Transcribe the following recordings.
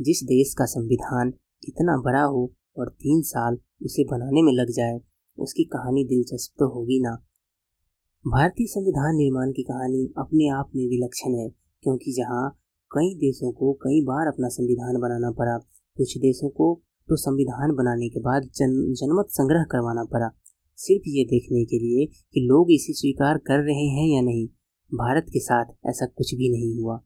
जिस देश का संविधान इतना बड़ा हो और तीन साल उसे बनाने में लग जाए, उसकी कहानी दिलचस्प तो होगी ना। भारतीय संविधान निर्माण की कहानी अपने आप में विलक्षण है, क्योंकि जहाँ कई देशों को कई बार अपना संविधान बनाना पड़ा, कुछ देशों को तो संविधान बनाने के बाद जन, जनमत संग्रह करवाना पड़ा। सिर्फ़ ये देखने के लिए कि लोग इसे स्वीकार कर रहे हैं या नहीं, भारत के साथ ऐसा कुछ भी नहीं हुआ।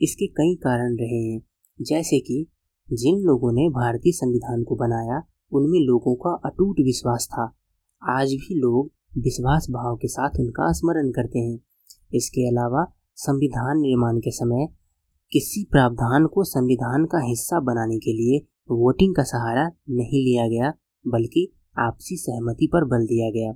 इसके कई कारण रहे हैं। जैसे कि जिन लोगों ने भारतीय संविधान को बनाया, उनमें लोगों का अटूट विश्वास था। आज भी लोग विश्वास भाव के साथ उनका स्मरण करते हैं। इसके अलावा संविधान निर्माण के समय किसी प्रावधान को संविधान का हिस्सा बनाने के लिए वोटिंग का सहारा नहीं लिया गया, बल्कि आपसी सहमति पर बल दिया गया।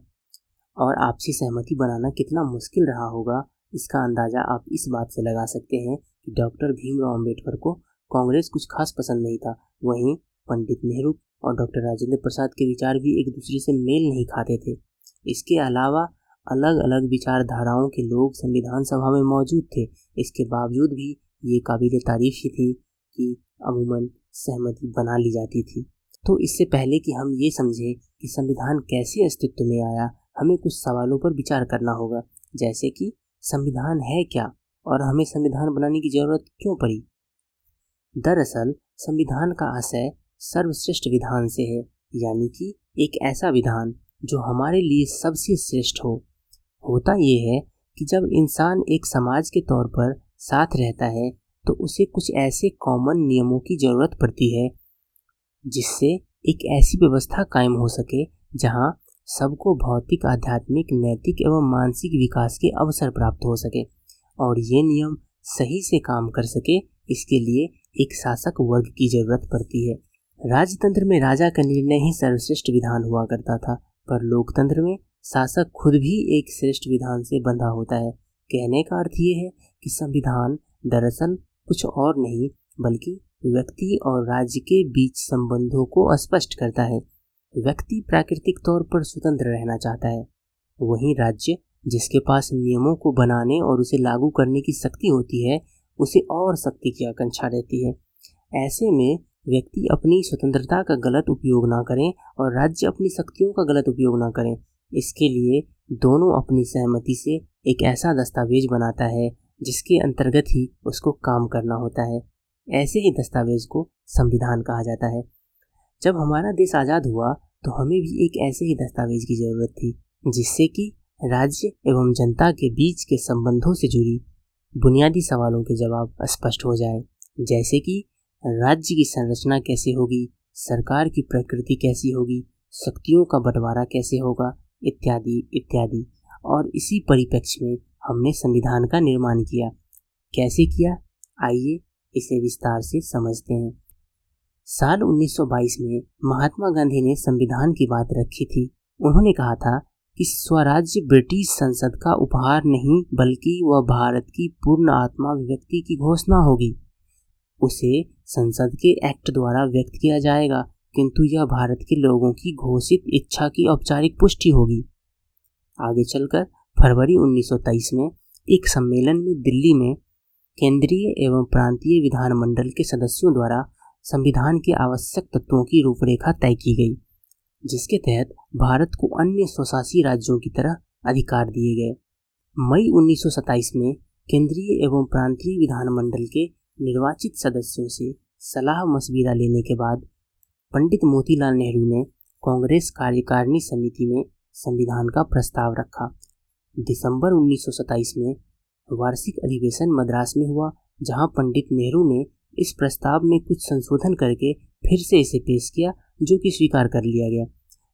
और आपसी सहमति बनाना कितना मुश्किल रहा होगा, इसका अंदाज़ा आप इस बात से लगा सकते हैं कि डॉक्टर भीमराव अंबेडकर को कांग्रेस कुछ खास पसंद नहीं था। वहीं पंडित नेहरू और डॉक्टर राजेंद्र प्रसाद के विचार भी एक दूसरे से मेल नहीं खाते थे। इसके अलावा अलग अलग विचारधाराओं के लोग संविधान सभा में मौजूद थे। इसके बावजूद भी ये काबिल तारीफ़ ही थी कि अमूमन सहमति बना ली जाती थी। तो इससे पहले कि हम ये समझें कि संविधान कैसे अस्तित्व में आया, हमें कुछ सवालों पर विचार करना होगा। जैसे कि, संविधान है क्या? और हमें संविधान बनाने की ज़रूरत क्यों पड़ी? दरअसल, संविधान का आशय सर्वश्रेष्ठ विधान से है, यानी कि एक ऐसा विधान जो हमारे लिए सबसे श्रेष्ठ हो। होता ये है कि जब इंसान एक समाज के तौर पर साथ रहता है तो उसे कुछ ऐसे कॉमन नियमों की ज़रूरत पड़ती है, जिससे एक ऐसी व्यवस्था कायम हो सके, जहाँ सबको भौतिक, आध्यात्मिक, नैतिक एवं मानसिक विकास के अवसर प्राप्त हो सके, और ये नियम सही से काम कर सके, इसके लिए एक शासक वर्ग की ज़रूरत पड़ती है। राजतंत्र में राजा का निर्णय ही सर्वश्रेष्ठ विधान हुआ करता था, पर लोकतंत्र में शासक खुद भी एक श्रेष्ठ विधान से बंधा होता है। कहने का अर्थ ये है कि संविधान दरअसल कुछ और नहीं, बल्कि व्यक्ति और राज्य के बीच संबंधों को स्पष्ट करता है। व्यक्ति प्राकृतिक तौर पर स्वतंत्र रहना चाहता है। वहीं राज्य, जिसके पास नियमों को बनाने और उसे लागू करने की शक्ति होती है उसे और शक्ति की आकांक्षा रहती है। ऐसे में व्यक्ति अपनी स्वतंत्रता का गलत उपयोग ना करें और राज्य अपनी शक्तियों का गलत उपयोग ना करें। इसके लिए दोनों अपनी सहमति से एक ऐसा दस्तावेज़ बनाता है, जिसके अंतर्गत ही उसको काम करना होता है। ऐसे ही दस्तावेज़ को संविधान कहा जाता है। जब हमारा देश आज़ाद हुआ तो हमें भी एक ऐसे ही दस्तावेज़ की ज़रूरत थी, जिससे कि राज्य एवं जनता के बीच के संबंधों से जुड़ी बुनियादी सवालों के जवाब स्पष्ट हो जाए, जैसे कि, राज्य की संरचना कैसे होगी, सरकार की प्रकृति कैसी होगी, शक्तियों का बंटवारा कैसे होगा, इत्यादि इत्यादि। और इसी परिप्रेक्ष्य में हमने संविधान का निर्माण किया। कैसे किया? आइए इसे विस्तार से समझते हैं। साल 1922 में महात्मा गांधी ने संविधान की बात रखी थी। उन्होंने कहा था कि स्वराज्य ब्रिटिश संसद का उपहार नहीं, बल्कि वह भारत की पूर्ण आत्मा व्यक्ति की घोषणा होगी। उसे संसद के एक्ट द्वारा व्यक्त किया जाएगा, किंतु यह भारत के लोगों की घोषित इच्छा की औपचारिक पुष्टि होगी। आगे चलकर, फरवरी 1923 में एक सम्मेलन में दिल्ली में केंद्रीय एवं प्रांतीय विधानमंडल के सदस्यों द्वारा संविधान के आवश्यक तत्वों की रूपरेखा तय की गई। जिसके तहत भारत को अन्य स्वशासी राज्यों की तरह अधिकार दिए गए। मई 1927 में केंद्रीय एवं प्रांतीय विधानमंडल के निर्वाचित सदस्यों से सलाह मशविरा लेने के बाद पंडित मोतीलाल नेहरू ने कांग्रेस कार्यकारिणी समिति में संविधान का प्रस्ताव रखा। दिसंबर 1927 में वार्षिक अधिवेशन मद्रास में हुआ, जहाँ पंडित नेहरू ने इस प्रस्ताव में कुछ संशोधन करके फिर से इसे पेश किया जो कि स्वीकार कर लिया गया।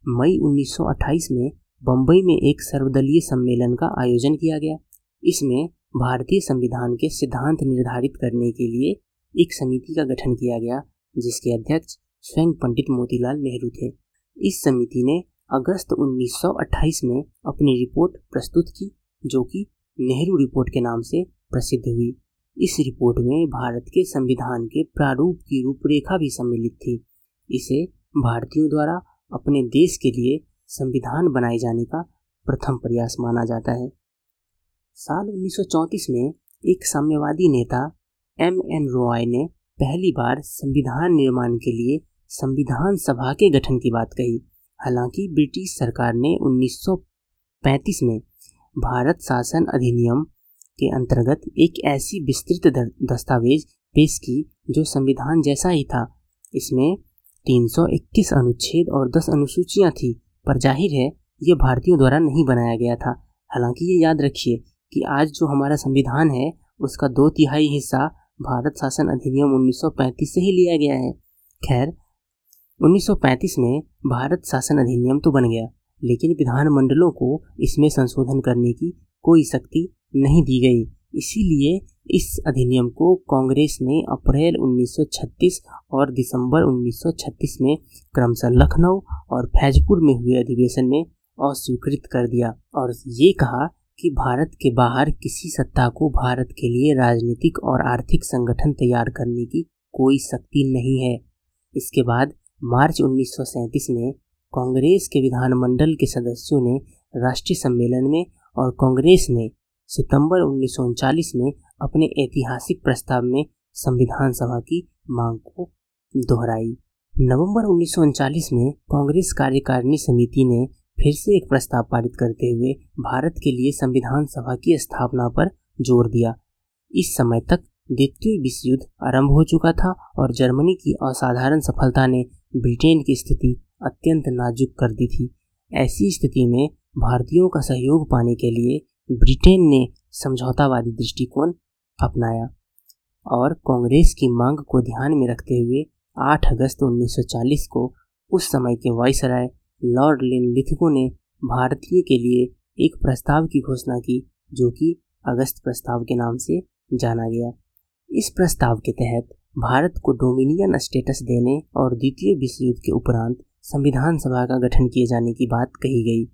मई 1928 में बम्बई में एक सर्वदलीय सम्मेलन का आयोजन किया गया। इसमें भारतीय संविधान के सिद्धांत निर्धारित करने के लिए एक समिति का गठन किया गया, जिसके अध्यक्ष स्वयं पंडित मोतीलाल नेहरू थे। इस समिति ने अगस्त 1928 में अपनी रिपोर्ट प्रस्तुत की, जो कि नेहरू रिपोर्ट के नाम से प्रसिद्ध हुई। इस रिपोर्ट में भारत के संविधान के प्रारूप की रूपरेखा भी सम्मिलित थी। इसे भारतीयों द्वारा अपने देश के लिए संविधान बनाए जाने का प्रथम प्रयास माना जाता है। साल 1934 में एक साम्यवादी नेता एम एन रॉय ने पहली बार संविधान निर्माण के लिए संविधान सभा के गठन की बात कही। हालाँकि ब्रिटिश सरकार ने 1935 में भारत शासन अधिनियम के अंतर्गत एक ऐसी विस्तृत दस्तावेज़ पेश की जो संविधान जैसा ही था। इसमें 321 अनुच्छेद और 10 अनुसूचियाँ थी, पर ज़ाहिर है, ये भारतीयों द्वारा नहीं बनाया गया था। हालाँकि ये याद रखिए कि आज जो हमारा संविधान है, उसका दो तिहाई हिस्सा भारत शासन अधिनियम 1935 से ही लिया गया है। खैर 1935 में भारत शासन अधिनियम तो बन गया, लेकिन विधानमंडलों को इसमें संशोधन करने की कोई शक्ति नहीं दी गई। इसीलिए इस अधिनियम को कांग्रेस ने अप्रैल 1936 और दिसंबर 1936 में क्रमशः लखनऊ और फैजपुर में हुए अधिवेशन में अस्वीकृत कर दिया और ये कहा कि भारत के बाहर किसी सत्ता को भारत के लिए राजनीतिक और आर्थिक संगठन तैयार करने की कोई शक्ति नहीं है। इसके बाद मार्च उन्नीस सौ सैंतीस में कांग्रेस के विधानमंडल के सदस्यों ने राष्ट्रीय सम्मेलन में और कांग्रेस ने सितंबर उन्नीस में अपने ऐतिहासिक प्रस्ताव में संविधान सभा की मांग को दोहराई। नवंबर उन्नीस में कांग्रेस कार्यकारिणी समिति ने फिर से एक प्रस्ताव पारित करते हुए भारत के लिए संविधान सभा की स्थापना पर ज़ोर दिया। इस समय तक द्वितीय विश्व युद्ध आरंभ हो चुका था और जर्मनी की असाधारण सफलता ने ब्रिटेन की स्थिति अत्यंत नाजुक कर दी थी। ऐसी स्थिति में भारतीयों का सहयोग पाने के लिए ब्रिटेन ने समझौतावादी दृष्टिकोण अपनाया और कांग्रेस की मांग को ध्यान में रखते हुए 8 अगस्त 1940 को उस समय के वायसराय लॉर्ड लिन लिथगो ने भारतीय के लिए एक प्रस्ताव की घोषणा की, जो कि अगस्त प्रस्ताव के नाम से जाना गया। इस प्रस्ताव के तहत भारत को डोमिनियन स्टेटस देने और द्वितीय विश्व युद्ध के उपरांत संविधान सभा का गठन किए जाने की बात कही गई।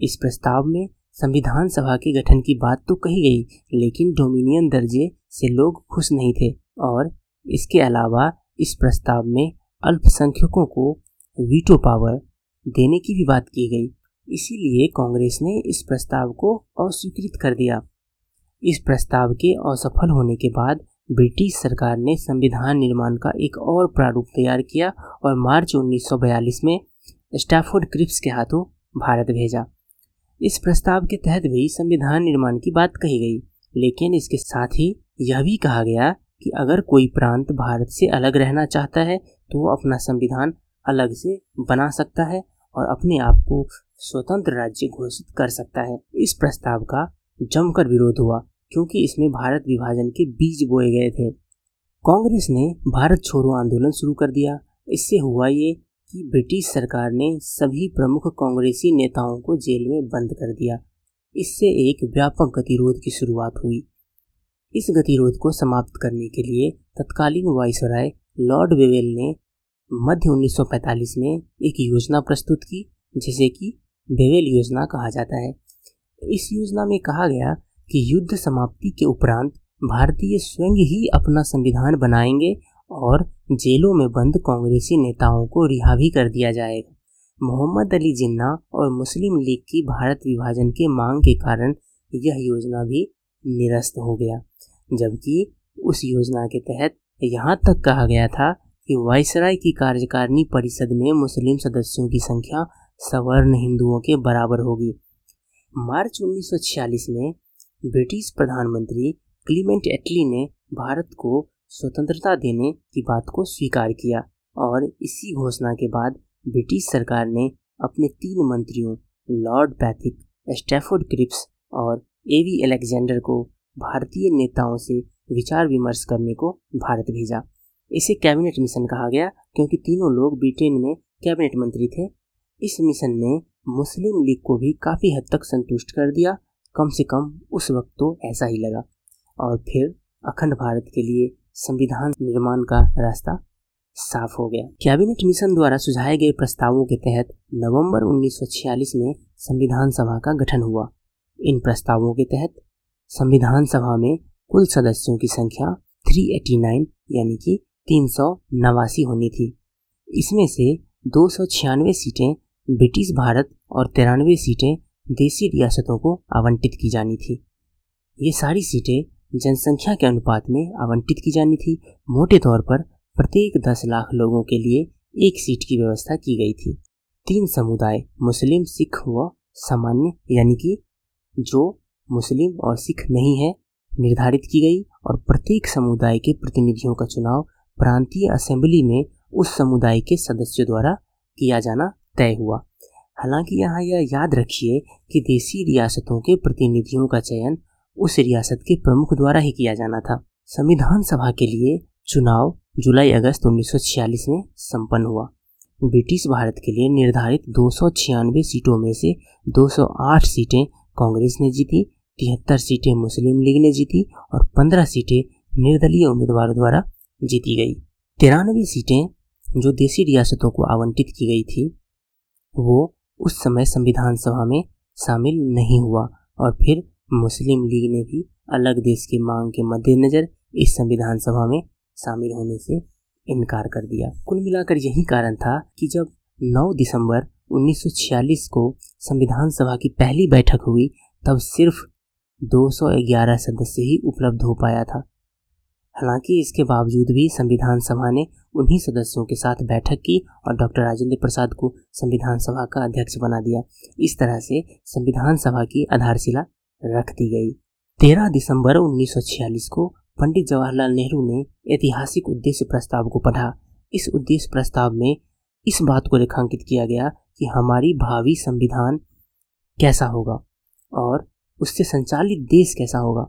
इस प्रस्ताव में संविधान सभा के गठन की बात तो कही गई, लेकिन डोमिनियन दर्जे से लोग खुश नहीं थे और इसके अलावा इस प्रस्ताव में अल्पसंख्यकों को वीटो पावर देने की भी बात की गई। इसीलिए कांग्रेस ने इस प्रस्ताव को अस्वीकृत कर दिया। इस प्रस्ताव के असफल होने के बाद ब्रिटिश सरकार ने संविधान निर्माण का एक और प्रारूप तैयार किया और मार्च 1942 में स्टैफोर्ड क्रिप्स के हाथों भारत भेजा। इस प्रस्ताव के तहत भी संविधान निर्माण की बात कही गई। लेकिन इसके साथ ही यह भी कहा गया कि अगर कोई प्रांत भारत से अलग रहना चाहता है तो वो अपना संविधान अलग से बना सकता है और अपने आप को स्वतंत्र राज्य घोषित कर सकता है। इस प्रस्ताव का जमकर विरोध हुआ, क्योंकि इसमें भारत विभाजन के बीज बोए गए थे। कांग्रेस ने भारत छोड़ो आंदोलन शुरू कर दिया। इससे हुआ ये कि ब्रिटिश सरकार ने सभी प्रमुख कांग्रेसी नेताओं को जेल में बंद कर दिया। इससे एक व्यापक गतिरोध की शुरुआत हुई। इस गतिरोध को समाप्त करने के लिए तत्कालीन वायसराय लॉर्ड वेवेल ने मध्य 1945 में एक योजना प्रस्तुत की, जिसे कि बेवेल योजना कहा जाता है। इस योजना में कहा गया कि युद्ध समाप्ति के उपरांत भारतीय स्वयं ही अपना संविधान बनाएँगे और जेलों में बंद कांग्रेसी नेताओं को रिहा भी कर दिया जाएगा मोहम्मद अली जिन्ना और मुस्लिम लीग की भारत विभाजन के मांग के कारण यह योजना भी निरस्त हो गया, जबकि उस योजना के तहत यहाँ तक कहा गया था कि वायसराय की कार्यकारिणी परिषद में मुस्लिम सदस्यों की संख्या सवर्ण हिंदुओं के बराबर होगी। मार्च 1946 में ब्रिटिश प्रधानमंत्री क्लीमेंट एटली ने भारत को स्वतंत्रता देने की बात को स्वीकार किया और इसी घोषणा के बाद ब्रिटिश सरकार ने अपने तीन मंत्रियों, लॉर्ड पैथिक, स्टैफोर्ड क्रिप्स और एवी अलेक्जेंडर को भारतीय नेताओं से विचार विमर्श करने को भारत भेजा। इसे कैबिनेट मिशन कहा गया क्योंकि तीनों लोग ब्रिटेन में कैबिनेट मंत्री थे। इस मिशन ने मुस्लिम लीग को भी काफ़ी हद तक संतुष्ट कर दिया। कम से कम उस वक्त तो ऐसा ही लगा। और फिर अखंड भारत के लिए संविधान निर्माण का रास्ता साफ़ हो गया। कैबिनेट मिशन द्वारा सुझाए गए प्रस्तावों के तहत नवंबर 1946 में संविधान सभा का गठन हुआ। इन प्रस्तावों के तहत संविधान सभा में कुल सदस्यों की संख्या 389 यानी कि तीन नवासी होनी थी। इसमें से दो सौ छियानवे सीटें ब्रिटिश भारत और तिरानवे सीटें देसी रियासतों को आवंटित की जानी थी। ये सारी सीटें जनसंख्या के अनुपात में आवंटित की जानी थी। मोटे तौर पर प्रत्येक दस लाख लोगों के लिए एक सीट की व्यवस्था की गई थी। तीन समुदाय मुस्लिम, सिख व सामान्य, यानी कि जो मुस्लिम और सिख नहीं है, निर्धारित की गई और प्रत्येक समुदाय के प्रतिनिधियों का चुनाव प्रांतीय असेंबली में उस समुदाय के सदस्यों द्वारा किया जाना तय हुआ। हालाँकि यहाँ यह याद रखिए कि देसी रियासतों के प्रतिनिधियों का चयन उस रियासत के प्रमुख द्वारा ही किया जाना था। संविधान सभा के लिए चुनाव जुलाई अगस्त उन्नीस सौ छियालीस में संपन्न हुआ। ब्रिटिश भारत के लिए निर्धारित दो सौ छियानवे सीटों में से 208 सीटें कांग्रेस ने जीती, तिहत्तर सीटें मुस्लिम लीग ने जीती और 15 सीटें निर्दलीय उम्मीदवारों द्वारा जीती गई। तिरानवे सीटें जो देसी रियासतों को आवंटित की गई थी, वो उस समय संविधान सभा में शामिल नहीं हुआ और फिर मुस्लिम लीग ने भी अलग देश की मांग के मद्देनजर इस संविधान सभा में शामिल होने से इनकार कर दिया। कुल मिलाकर यही कारण था कि जब 9 दिसंबर 1946 को संविधान सभा की पहली बैठक हुई, तब सिर्फ़ 211 सदस्य ही उपलब्ध हो पाया था। हालाँकि इसके बावजूद भी संविधान सभा ने उन्हीं सदस्यों के साथ बैठक की और डॉक्टर राजेंद्र प्रसाद को संविधान सभा का अध्यक्ष बना दिया। इस तरह से संविधान सभा की आधारशिला रख दी गई। 13 दिसंबर 1946 को पंडित जवाहरलाल नेहरू ने ऐतिहासिक उद्देश्य प्रस्ताव को पढ़ा। इस उद्देश्य प्रस्ताव में इस बात को रेखांकित किया गया कि हमारी भावी संविधान कैसा होगा और उससे संचालित देश कैसा होगा।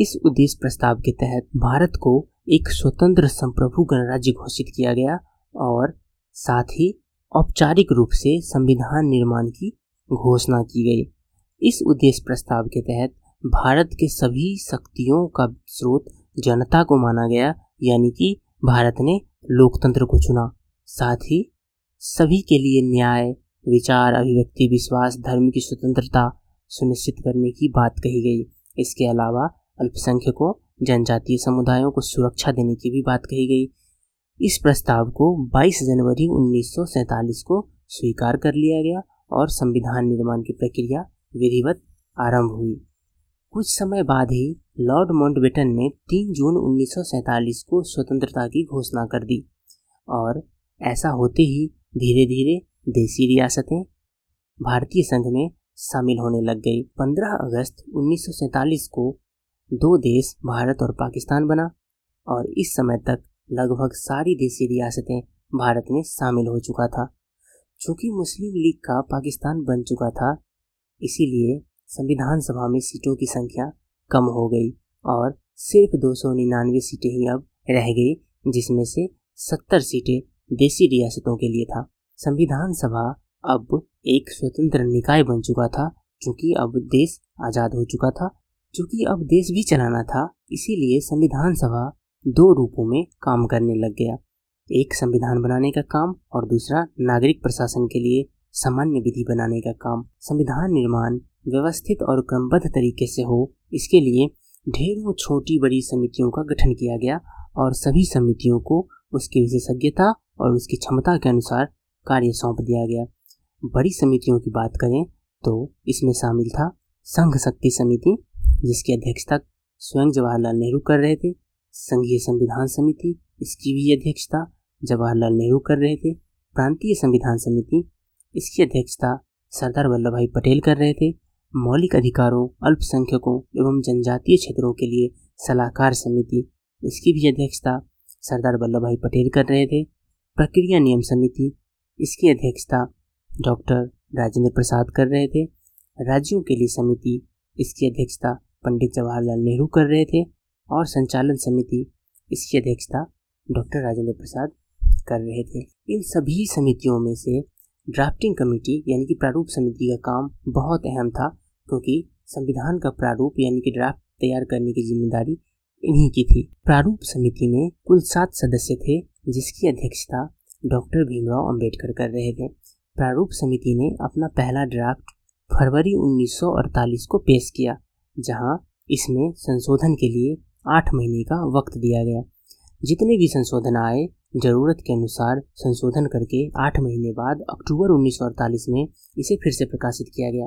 इस उद्देश्य प्रस्ताव के तहत भारत को एक स्वतंत्र संप्रभु गणराज्य घोषित किया गया और साथ ही औपचारिक रूप से संविधान निर्माण की घोषणा की गई। इस उद्देश्य प्रस्ताव के तहत भारत के सभी शक्तियों का स्रोत जनता को माना गया, यानी कि भारत ने लोकतंत्र को चुना। साथ ही सभी के लिए न्याय, विचार, अभिव्यक्ति, विश्वास, धर्म की स्वतंत्रता सुनिश्चित करने की बात कही गई। इसके अलावा अल्पसंख्यकों, जनजातीय समुदायों को सुरक्षा देने की भी बात कही गई। इस प्रस्ताव को 22 जनवरी उन्नीस सौ सैंतालीस को स्वीकार कर लिया गया और संविधान निर्माण की प्रक्रिया विधिवत आरंभ हुई। कुछ समय बाद ही लॉर्ड माउंटबेटन ने 3 जून उन्नीस सौ सैंतालीस को स्वतंत्रता की घोषणा कर दी और ऐसा होते ही धीरे धीरे देसी रियासतें भारतीय संघ में शामिल होने लग गई। 15 अगस्त उन्नीस सौ सैंतालीस को दो देश, भारत और पाकिस्तान बना और इस समय तक लगभग सारी देसी रियासतें भारत में शामिल हो चुका था। चूँकि मुस्लिम लीग का पाकिस्तान बन चुका था इसीलिए संविधान सभा में सीटों की संख्या कम हो गई और सिर्फ़ दो सौ निन्यानवे सीटें ही अब रह गई, जिसमें से सत्तर सीटें देसी रियासतों के लिए था। संविधान सभा अब एक स्वतंत्र निकाय बन चुका था क्योंकि अब देश आज़ाद हो चुका था क्योंकि अब देश भी चलाना था, इसीलिए संविधान सभा दो रूपों में काम करने लग गया। एक संविधान बनाने का काम और दूसरा नागरिक प्रशासन के लिए सामान्य विधि बनाने का काम संविधान निर्माण, व्यवस्थित और क्रमबद्ध तरीके से हो, इसके लिए ढेरों छोटी बड़ी समितियों का गठन किया गया और सभी समितियों को उसकी विशेषज्ञता और उसकी क्षमता के अनुसार कार्य सौंप दिया गया। बड़ी समितियों की बात करें तो इसमें शामिल था संघ शक्ति समिति, जिसकी अध्यक्षता स्वयं जवाहरलाल नेहरू कर रहे थे। संघीय संविधान समिति, इसकी भी अध्यक्षता जवाहरलाल नेहरू कर रहे थे। प्रांतीय संविधान समिति इसकी अध्यक्षता सरदार वल्लभ भाई पटेल कर रहे थे। मौलिक अधिकारों, अल्पसंख्यकों एवं जनजातीय क्षेत्रों के लिए सलाहकार समिति, इसकी भी अध्यक्षता सरदार वल्लभ भाई पटेल कर रहे थे। प्रक्रिया नियम समिति, इसकी अध्यक्षता डॉक्टर राजेंद्र प्रसाद कर रहे थे। राज्यों के लिए समिति, इसकी अध्यक्षता पंडित जवाहरलाल नेहरू कर रहे थे और संचालन समिति, इसकी अध्यक्षता डॉक्टर राजेंद्र प्रसाद कर रहे थे। इन सभी समितियों में से ड्राफ्टिंग कमेटी यानी कि प्रारूप समिति का काम बहुत अहम था, क्योंकि संविधान का प्रारूप यानी कि ड्राफ्ट तैयार करने की ज़िम्मेदारी इन्हीं की थी। प्रारूप समिति में कुल सात सदस्य थे, जिसकी अध्यक्षता डॉक्टर भीमराव अंबेडकर कर रहे थे। प्रारूप समिति ने अपना पहला ड्राफ्ट फरवरी 1948 को पेश किया, जहाँ इसमें संशोधन के लिए आठ महीने का वक्त दिया गया। जितने भी संशोधन आए ज़रूरत के अनुसार संशोधन करके आठ महीने बाद अक्टूबर 1948 में इसे फिर से प्रकाशित किया गया।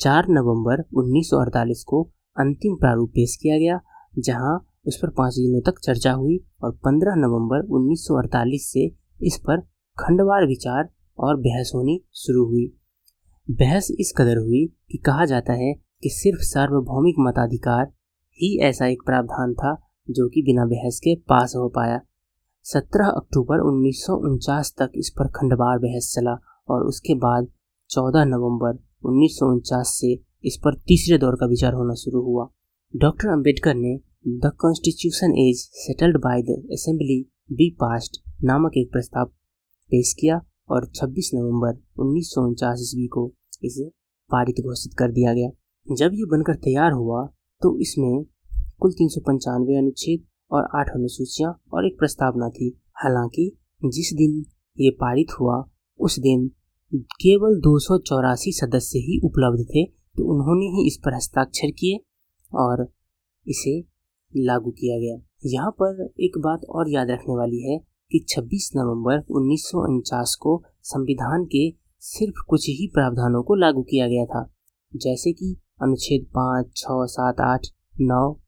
4 नवंबर 1948 को अंतिम प्रारूप पेश किया गया, जहाँ उस पर पाँच दिनों तक चर्चा हुई और 15 नवंबर 1948 से इस पर खंडवार विचार और बहस होनी शुरू हुई। बहस इस कदर हुई कि कहा जाता है कि सिर्फ़ सार्वभौमिक मताधिकार ही ऐसा एक प्रावधान था जो कि बिना बहस के पास हो पाया। 17 अक्टूबर उन्नीस सौ उनचास तक इस पर खंडवार बहस चला और उसके बाद 14 नवंबर उन्नीस सौ उनचास से इस पर तीसरे दौर का विचार होना शुरू हुआ। डॉक्टर अंबेडकर ने the constitution is settled by the assembly be passed नामक एक प्रस्ताव पेश किया और 26 नवंबर उन्नीस ईस्वी को इसे पारित घोषित कर दिया गया। जब ये बनकर तैयार हुआ तो इसमें कुल तीन सौ पंचानवे अनुच्छेद और आठ अनुसूचियाँ और एक प्रस्तावना थी। हालाँकि, जिस दिन ये पारित हुआ, उस दिन केवल दो सौ चौरासी सदस्य ही उपलब्ध थे तो उन्होंने ही इस पर हस्ताक्षर किए और इसे लागू किया गया। यहाँ पर एक बात और याद रखने वाली है कि 26 नवंबर उन्नीस सौ उनचास को संविधान के सिर्फ़ कुछ ही प्रावधानों को लागू किया गया था, जैसे कि अनुच्छेद पाँच, छः, सात, आठ, नौ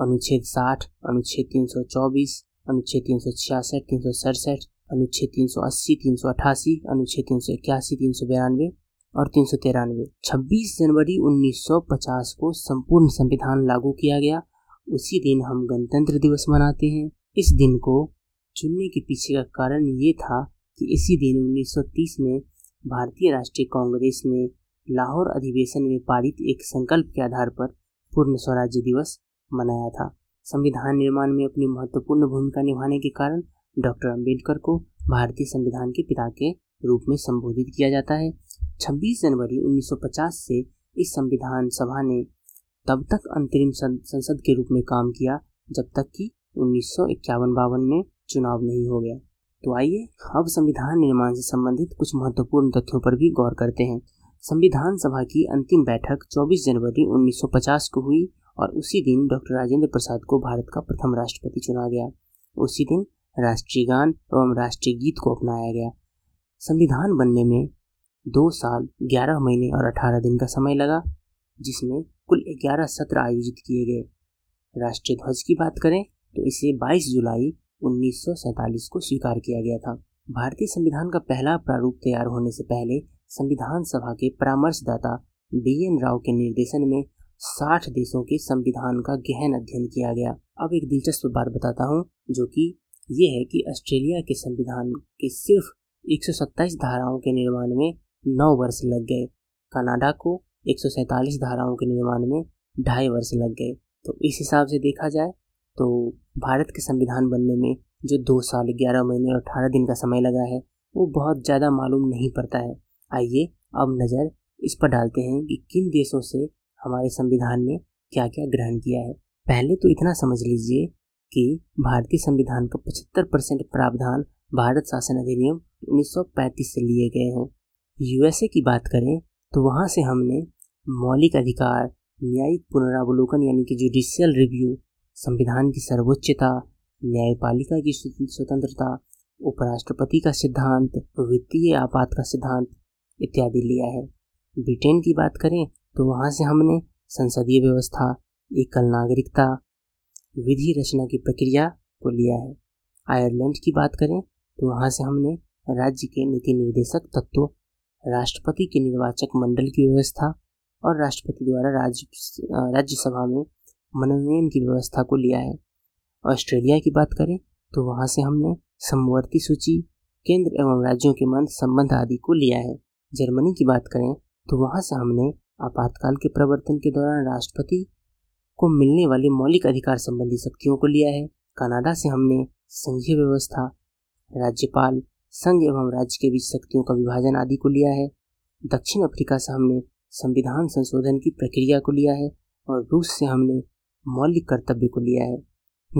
अनुच्छेद साठ, अनुच्छेद तीन सौ चौबीस, अनुच्छेद तीन सौ छियासठ, तीन सौ सड़सठ, अनुच्छेद तीन सौ अस्सी, तीन सौ अठासी, अनुच्छेद तीन सौ इक्यासी, तीन सौ बिरानवे और तीन सौ तिरानवे। छब्बीस जनवरी 1950 को संपूर्ण संविधान लागू किया गया। उसी दिन हम गणतंत्र दिवस मनाते हैं। इस दिन को चुनने के पीछे का कारण ये था कि इसी दिन 1930 में भारतीय राष्ट्रीय कांग्रेस ने लाहौर अधिवेशन में पारित एक संकल्प के आधार पर पूर्ण स्वराज्य दिवस मनाया था। संविधान निर्माण में अपनी महत्वपूर्ण भूमिका निभाने के कारण डॉक्टर अंबेडकर को भारतीय संविधान के पिता के रूप में संबोधित किया जाता है। 26 जनवरी 1950 से इस संविधान सभा ने तब तक अंतरिम संसद के रूप में काम किया, जब तक कि उन्नीस बावन में चुनाव नहीं हो गया। तो आइए अब संविधान निर्माण से संबंधित कुछ महत्वपूर्ण तथ्यों पर भी गौर करते हैं। संविधान सभा की अंतिम बैठक 24 जनवरी 1950 को हुई। और उसी दिन डॉक्टर राजेंद्र प्रसाद को भारत का प्रथम राष्ट्रपति चुना गया। उसी दिन राष्ट्रीय गान एवं राष्ट्रीय गीत को अपनाया गया। संविधान बनने में दो साल, ग्यारह महीने और अठारह दिन का समय लगा, जिसमें कुल ग्यारह सत्र आयोजित किए गए। राष्ट्रीय ध्वज की बात करें तो इसे 22 जुलाई उन्नीस को स्वीकार किया गया था। भारतीय संविधान का पहला प्रारूप तैयार होने से पहले संविधान सभा के परामर्शदाता बी एन राव के निर्देशन में 60 देशों के संविधान का गहन अध्ययन किया गया। अब एक दिलचस्प बात बताता हूँ, जो कि ये है कि ऑस्ट्रेलिया के संविधान के सिर्फ़ 127 धाराओं के निर्माण में नौ वर्ष लग गए। कनाडा को एक सौ सैंतालीस धाराओं के निर्माण में ढाई वर्ष लग गए। तो इस हिसाब से देखा जाए तो भारत के संविधान बनने में जो दो साल, ग्यारह महीने और अठारह दिन का समय लगा है, वो बहुत ज़्यादा मालूम नहीं पड़ता है। आइए अब नज़र इस पर डालते हैं कि किन देशों से हमारे संविधान ने क्या क्या ग्रहण किया है? पहले तो इतना समझ लीजिए कि भारतीय संविधान का 75 परसेंट प्रावधान भारत शासन अधिनियम 1935 से लिए गए हैं। यूएसए की बात करें तो वहाँ से हमने मौलिक अधिकार, न्यायिक पुनरावलोकन यानी कि जुडिशियल रिव्यू संविधान की सर्वोच्चता, न्यायपालिका की स्वतंत्रता, उपराष्ट्रपति का सिद्धांत, वित्तीय आपात का सिद्धांत इत्यादि लिया है। ब्रिटेन की बात करें तो वहाँ से हमने संसदीय व्यवस्था, एकल नागरिकता, विधि रचना की प्रक्रिया को लिया है। आयरलैंड की बात करें तो वहाँ से हमने राज्य के नीति निर्देशक तत्व, राष्ट्रपति के निर्वाचक मंडल की व्यवस्था और राष्ट्रपति द्वारा राज्य, राज्यसभा में मनोनयन की व्यवस्था को लिया है। ऑस्ट्रेलिया की बात करें तो वहाँ से हमने समवर्ती सूची, केंद्र एवं राज्यों के मंद संबंध आदि को लिया है। जर्मनी की बात करें तो वहाँ से हमने आपातकाल के प्रवर्तन के दौरान राष्ट्रपति को मिलने वाले मौलिक अधिकार संबंधी शक्तियों को लिया है। कनाडा से हमने संघीय व्यवस्था, राज्यपाल, संघ एवं राज्य के बीच शक्तियों का विभाजन आदि को लिया है। दक्षिण अफ्रीका से हमने संविधान संशोधन की प्रक्रिया को लिया है और रूस से हमने मौलिक कर्तव्य को लिया है।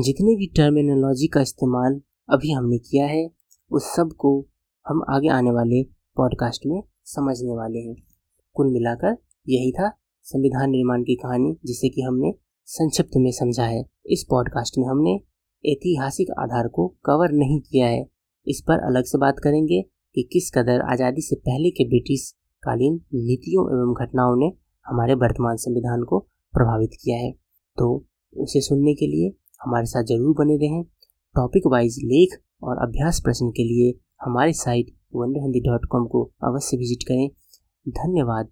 जितने भी टर्मिनोलॉजी का इस्तेमाल अभी हमने किया है, उस सबको हम आगे आने वाले पॉडकास्ट में समझने वाले हैं। कुल मिलाकर यही था संविधान निर्माण की कहानी, जिसे कि हमने संक्षिप्त में समझा है। इस पॉडकास्ट में हमने ऐतिहासिक आधार को कवर नहीं किया है। इस पर अलग से बात करेंगे कि किस कदर आज़ादी से पहले के ब्रिटिश कालीन नीतियों एवं घटनाओं ने हमारे वर्तमान संविधान को प्रभावित किया है। तो उसे सुनने के लिए हमारे साथ ज़रूर बने रहें। टॉपिक वाइज लेख और अभ्यास प्रश्न के लिए हमारी site wonder Hindi dot com को अवश्य विज़िट करें। धन्यवाद।